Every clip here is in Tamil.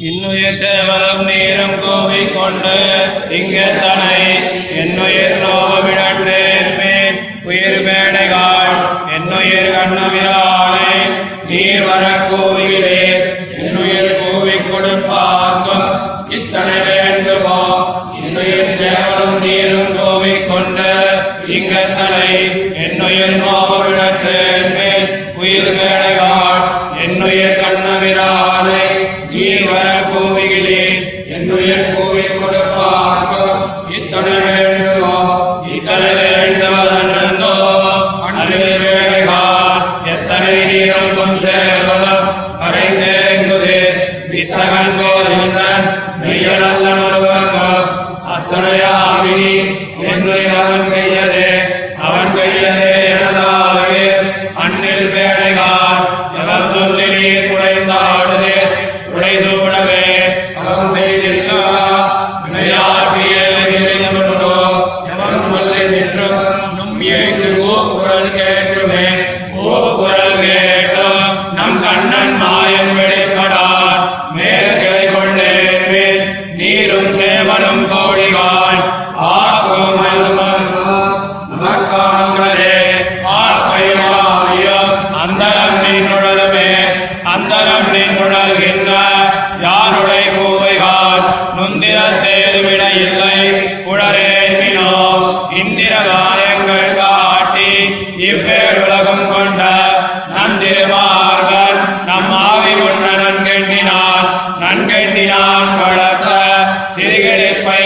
இன்னுயிர் கோவை கொண்டு கோவிக்கொண்டு தனை என்னுயிர் நோவமிழற்றேன் உயிர் மேடைகாள் என்னுயிர் கண்ணவிரானை நீர் வர கோவிலே. என்னுயிர் கோவி கொடுப்பார்க்கும் இத்தனை வேண்டுமோ? இன்னுயிர் தேவலம் நீரும் கோவை கொண்டு கோவிக்கொண்டு தனை என்னுயிர் நோவமிழற்றேன் கண்ணன் மாயன்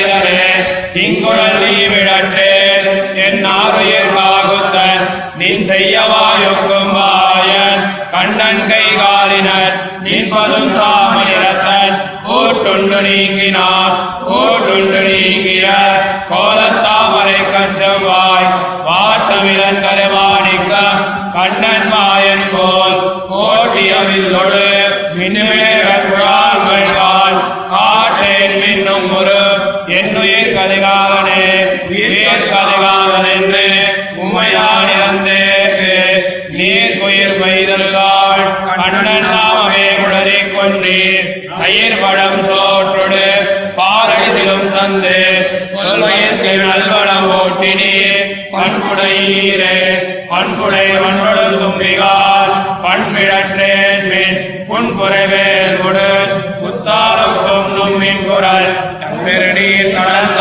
சிறுகளில் பைதலே இங்குழல் நீ விழற்றேன் என் ஆறுயிர் பாகுத்த நீ செய்யவாயுக்கும் வாயன் கண்ணன் கை காலினர் நின்பதும் சாமனிரத்தன் கூட்டுண்டு நீங்கினார் கூட்டுண்டு நீங்கிய கோலத்தாமரை கஞ்சம் வாய். வாட்டமிழன் கருமாணிக்க கண்ணன் மாயன் போல் கோட்டியவில்லொடு மின்னுமேக குழாங்கள் என்னுயிர் கதிகாலனே உயிர் கதிகாலன் என்று உமையானிறந்தேக்கு நீர் உயிர் மைதல்காள் கண்ணன் நாமமே குளறி கொன்னீர் தயிர் பழம் சோற்றொடு பாரடிசிலும் தந்து சொல்வயிற்கு நல்வளம் ஓட்டினீர். பண்புடையீரே பண்புடை மண்ணொடும் தும்பிகால் பண்பிழற்றேன் மின் புன்புறைவேல் முடு புத்தாளுக்கும் நும்மின் குரல். கண்பெருநீர் கடந்தாமரை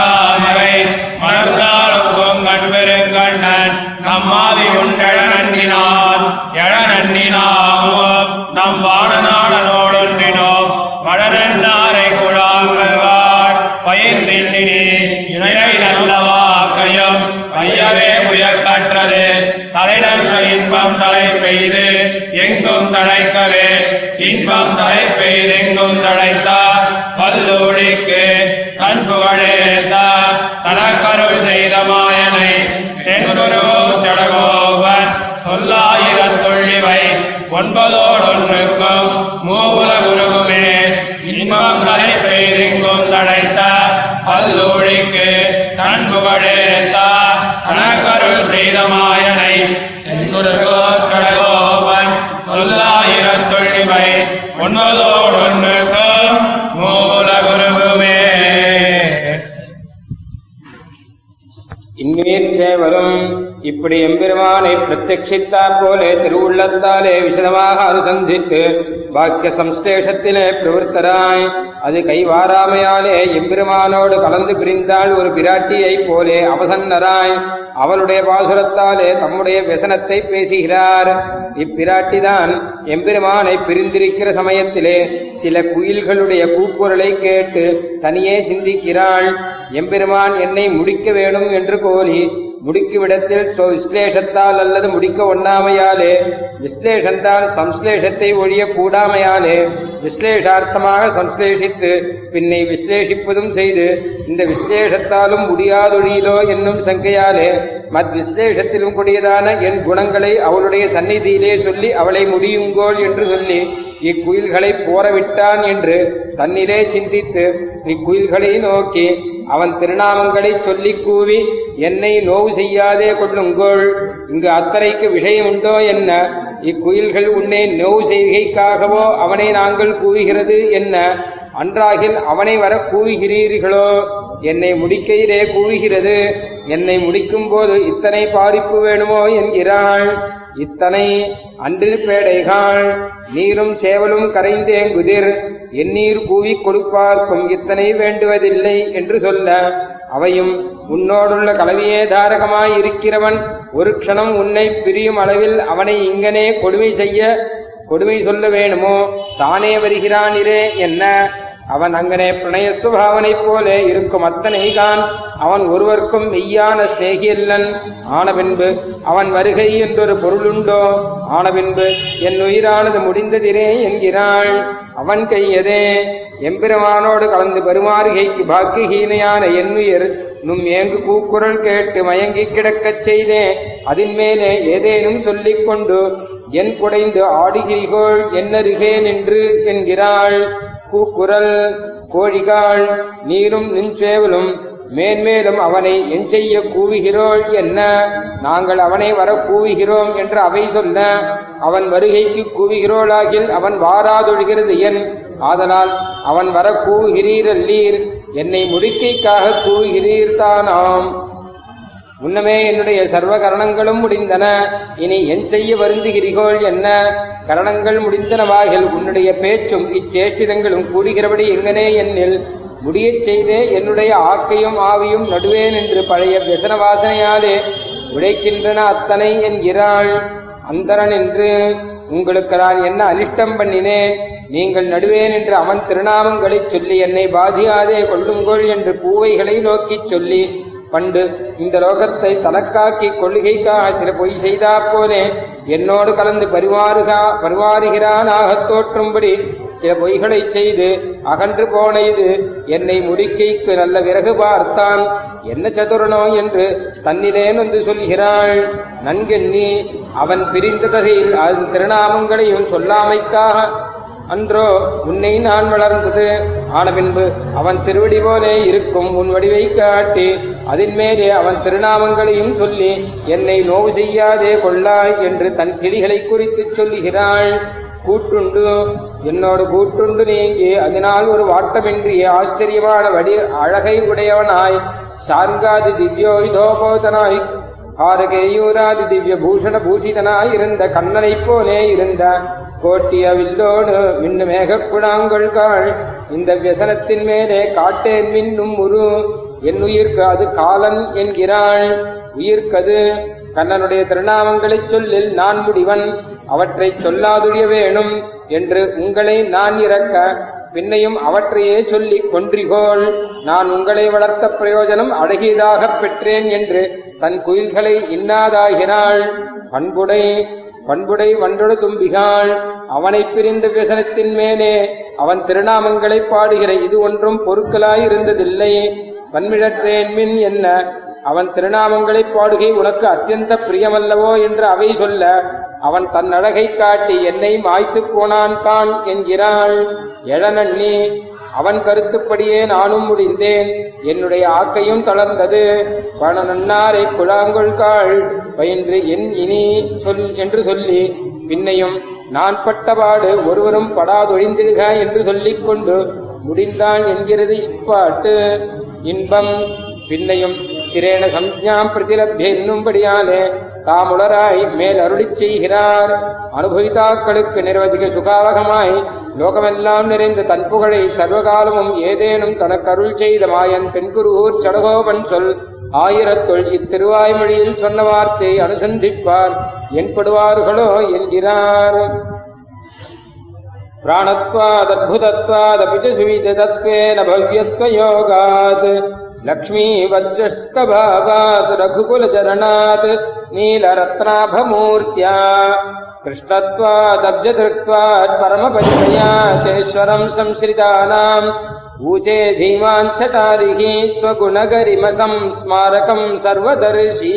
குழாங்கள்வாள் பயிர் நின்னினி இணையை நல்லவாக்கையும் கையவே புயற்கற்றது தலை இன்பம் தலை பெய்து எங்கும் தழைக்கவே. இன்பம் தலை பெய்து எங்கும் தழைத்தார் பல்லூழிக்கு கண் புகழேத்த தனக்கருள் செய்த மாயனை ஒன்பதோடொன்றுக்கும் மூவுல குரு பெய்தெங்கும் தடைத்த பல்லூழிக்கு தன் புகழேத்த தனக்கருள் இப்படி எம்பெருமானை பிரத்யட்சித்தா போலே திருவுள்ளத்தாலே விசதமாக அனுசந்தித்து வாக்கிய சம்ஸ்லேஷத்திலே பிரவருத்தராய். அது கைவாராமையாலே எம்பெருமானோடு கலந்து பிரிந்தாள் ஒரு பிராட்டியைப் போலே அவசன்னராய். அவளுடைய பாசுரத்தாலே தம்முடைய व्यசனத்தை பேசுகிறார். இப்பிராட்டிதான் எம்பெருமானை பிரிந்திருக்கிற சமயத்திலே சில குயில்களுடைய கூக்குரலை கேட்டு தனியே சிந்திக்கிறாள். எம்பெருமான் என்னை முடிக்க வேணும் என்று கோலி முடிக்குமிடத்தில் சொ விஸ்லேஷத்தால் அல்லது முடிக்க ஒண்ணாமையாலே விஸ்லேஷந்தால் சம்ஸ்லேஷத்தை ஒழிய கூடாமையாலே விஸ்லேஷார்த்தமாக சம்ஸ்லேஷித்து பின்னை விஸ்லேஷிப்பதும் செய்து இந்த விஸ்லேஷத்தாலும் முடியாதொழியிலோ என்னும் சங்கையாலே மத் விஸ்லேஷத்திலும் கூடியதான என் குணங்களை அவளுடைய சந்நிதியிலே சொல்லி அவளை முடியுங்கோள் என்று சொல்லி இக்குயில்களை போரவிட்டான் என்று தன்னிலே சிந்தித்து இக்குயில்களை நோக்கி அவன் திருநாமங்களை சொல்லிக் கூவி என்னை நோவு செய்யாதே கொள்ளுங்கோள். இங்கு அத்தரைக்கு விஷயம் உண்டோ என்ன? இக்குயில்கள் உன்னை நோவு செய்கைக்காகவோ அவனை நாங்கள் கூவுகிறது என்ன? அன்றாகில் அவனை வர கூவுகிறீர்களோ? என்னை முடிக்கையிலே கூவுகிறது. என்னை முடிக்கும் போது இத்தனை பாரிப்பு வேணுமோ? என்கிறாள். இத்தனை அன்றில் நீரும் சேவலும் கரைந்தேங்குதிர் எந்நீர் கூவிக் கொடுப்பார்க்கும் இத்தனை வேண்டுவதில்லை என்று சொல்ல அவையும் உன்னோடுள்ள கலவியே தாரகமாய் இருக்கிறவன் ஒரு க்ஷணம் உன்னை பிரியும் அளவில் அவனை இங்கனே கொடுமை செய்ய கொடுமை சொல்ல வேணுமோ தானே வருகிறானிரே என்ன? அவன் அங்கனே பிரணய சுபாவனைப் போல இருக்கும் அத்தனை தான் அவன் ஒருவர்க்கும் மெய்யான ஸ்நேகியல்லன் ஆனபின்பு அவன் வருகை என்றொரு பொருளுண்டோ? ஆனபின்பு என் உயிரானது முடிந்ததிரே என்கிறாள். அவன் கையதே. எம்பெருமானோடு கலந்து பெருமாறுகைக்கு பாக்கியஹீனையான என்னுயிர் நும் ஏங்கு கூக்குரல் கேட்டு மயங்கி கிடக்கச் செய்தே. அதின் மேலே ஏதேனும் சொல்லிக் கொண்டு என் குடைந்து ஆடுகிறீகோள் என்னருகே நின்று என்கிறாள். கூக்குரல் கோழிகாள் நீரும் நின்சேவலும் மேன்மேலும் அவனை என் செய்ய கூவுகிறோள் என்ன? நாங்கள் அவனை வர கூவுகிறோம் என்று அவை சொல்ல அவன் வருகைக்கு கூவுகிறோளாகில் அவன் வாராதொழுகிறது என். ஆதலால் அவன் வர கூவுகிறீரல்லீர் என்னை முடிக்கைக்காக கூவுகிறீர்தானாம். முன்னமே என்னுடைய சர்வ கரணங்களும் முடிந்தன. இனி என் செய்ய வருந்துகிறீர்கள் என்ன? கரணங்கள் முடிந்தனவாகில் உன்னுடைய பேச்சும் இச்சேஷ்டிதங்களும் கூடுகிறபடி எங்கனே என்னில் முடியச் செய்தே என்னுடைய ஆக்கையும் ஆவியும் நடுவேன் என்று பழைய வியசன வாசனையாலே உழைக்கின்றன அத்தனை என்கிறாள். அந்தரன் என்று உங்களுக்கு நான் என்ன அனிஷ்டம் பண்ணினேன்? நீங்கள் நடுவேன் என்று அவன் திருநாமங்களைச் சொல்லி என்னை பாதியாதே கொள்ளுங்கள் என்று பூவைகளை நோக்கிச் சொல்லி பண்டு இந்த லோகத்தை தனக்காக்கி கொள்ளுகைக்காக சில பொய் செய்தா போலே என்னோடு கலந்து பரிமாறுகா பரிமாறுகிறானாகத் தோற்றும்படி சில பொய்களைச் செய்து அகன்று போன இது என்னை முடிக்கைக்கு நல்ல விறகு பார்த்தான். என்ன சதுரனோ என்று தன்னிலே நொந்து சொல்கிறாள். நன்கெண்ணி அவன் பிரிந்த தகையில் அதன் திருநாமங்களையும் சொல்லாமைக்காக அன்றோ உன்னை நான் வளர்ந்தது. ஆன பின்பு அவன் திருவடி போலே இருக்கும் உன் வடிவை காட்டி அதின் மேலே அவன் திருநாமங்களையும் சொல்லி என்னை நோவு செய்யாதே கொள்ளாய் என்று தன் கிளிகளை குறித்துச் சொல்லுகிறாள். கூட்டுண்டு என்னோடு கூட்டுண்டு நீங்கி அதனால் ஒரு வாட்டமின்றிய ஆச்சரியமான வடி அழகை உடையவனாய். சார்காதி திவ்யோயுதோபோதனாய் ஆரகேயூராதி திவ்ய பூஷண பூஜிதனாய் இருந்த கண்ணனைப் போலே இருந்த கோட்டிய வில்லோடு மின்னு மேகக்குழாங்கள் காள் இந்த வியசனத்தின் மேலே காட்டேன் மின்னும் உரு. என் உயிர்க்கு அது காலன் என்கிறாள். உயிர்க்கது கண்ணனுடைய திருநாமங்களைச் சொல்லில் நான் முடிவன். அவற்றைச் சொல்லாதுழிய வேணும் என்று உங்களை நான் இறக்க பின்னையும் அவற்றையே சொல்லி கொன்றிகோள். நான் உங்களை வளர்த்த பிரயோஜனம் அழகியதாகப் பெற்றேன் என்று தன் குயில்களை இன்னாதாகினாள். பண்புடை பண்புடை வண்டொடு தும்பிகாள். அவனைப் பிரிந்த வியசனத்தின் மேலே அவன் திருநாமங்களை பாடுகிற இது ஒன்றும் பொருட்களாயிருந்ததில்லை பன்மிழற்றேன் மின் என்ன? அவன் திருநாமங்களைப் பாடுகை உனக்கு அத்தியந்த பிரியமல்லவோ என்று அவை சொல்ல அவன் தன் அழகை காட்டி என்னை மாய்த்துப் போனான் தான் என்கிறாள். எழனண்ணி அவன் கருத்துப்படியே நானும் முடிந்தேன். என்னுடைய ஆக்கையும் தளர்ந்தது. பணநன்னாரை குழாங்கொள் காள் பயின்று என் இனி சொல் என்று சொல்லி பின்னையும் நான் பட்டபாடு ஒருவரும் படாதொழிந்திருக என்று சொல்லிக் கொண்டு முடிந்தான் என்கிறது இப்பாட்டு இன்பம். பின்னையும் சிரேன சம்ஞாம் பிரதிலப்தி என்னும்படியாலே தாமுளராய் மேல் அருளி செய்கிறார். அனுபவித்தாக்களுக்கு நிர்வதிக சுகாவகமாய் லோகமெல்லாம் நிறைந்த தன் புகழை சர்வகாலமும் ஏதேனும் தனக்கு அருள் செய்த மாயன் தென்குருகூர் சடகோபன் சொல் ஆயிரத்துள் இத்திருவாய்மொழியில் சொன்ன வார்த்தை அனுசந்திப்பார் என்படுவார்களோ என்கிறார். பிராணத்வாதத்புதத்வாதபி சுவிதத்வேன பவ்யத்வயோகாத் लक्ष्मीवज्रस्तभावात् रघुकुलचरणात् नीलरत्नाभमूर्त्या कृष्णत्वादब्जधृक्त्वात् परमपरिमया चेश्वरम् संश्रितानाम् ऊचे धीमाञ्छटारिः स्वगुणगरिमसं स्मारकम् सर्वदर्शी